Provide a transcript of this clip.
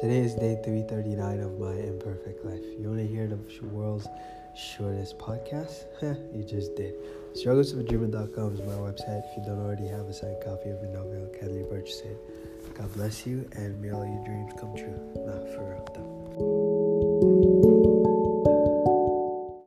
Today is day 339 of my imperfect life. You want to hear the world's shortest podcast? you just did. Strugglesofadreamer.com is my website. If you don't already have a signed copy of the novel, kindly purchase it. God bless you, and may all your dreams come true. Not for real, though.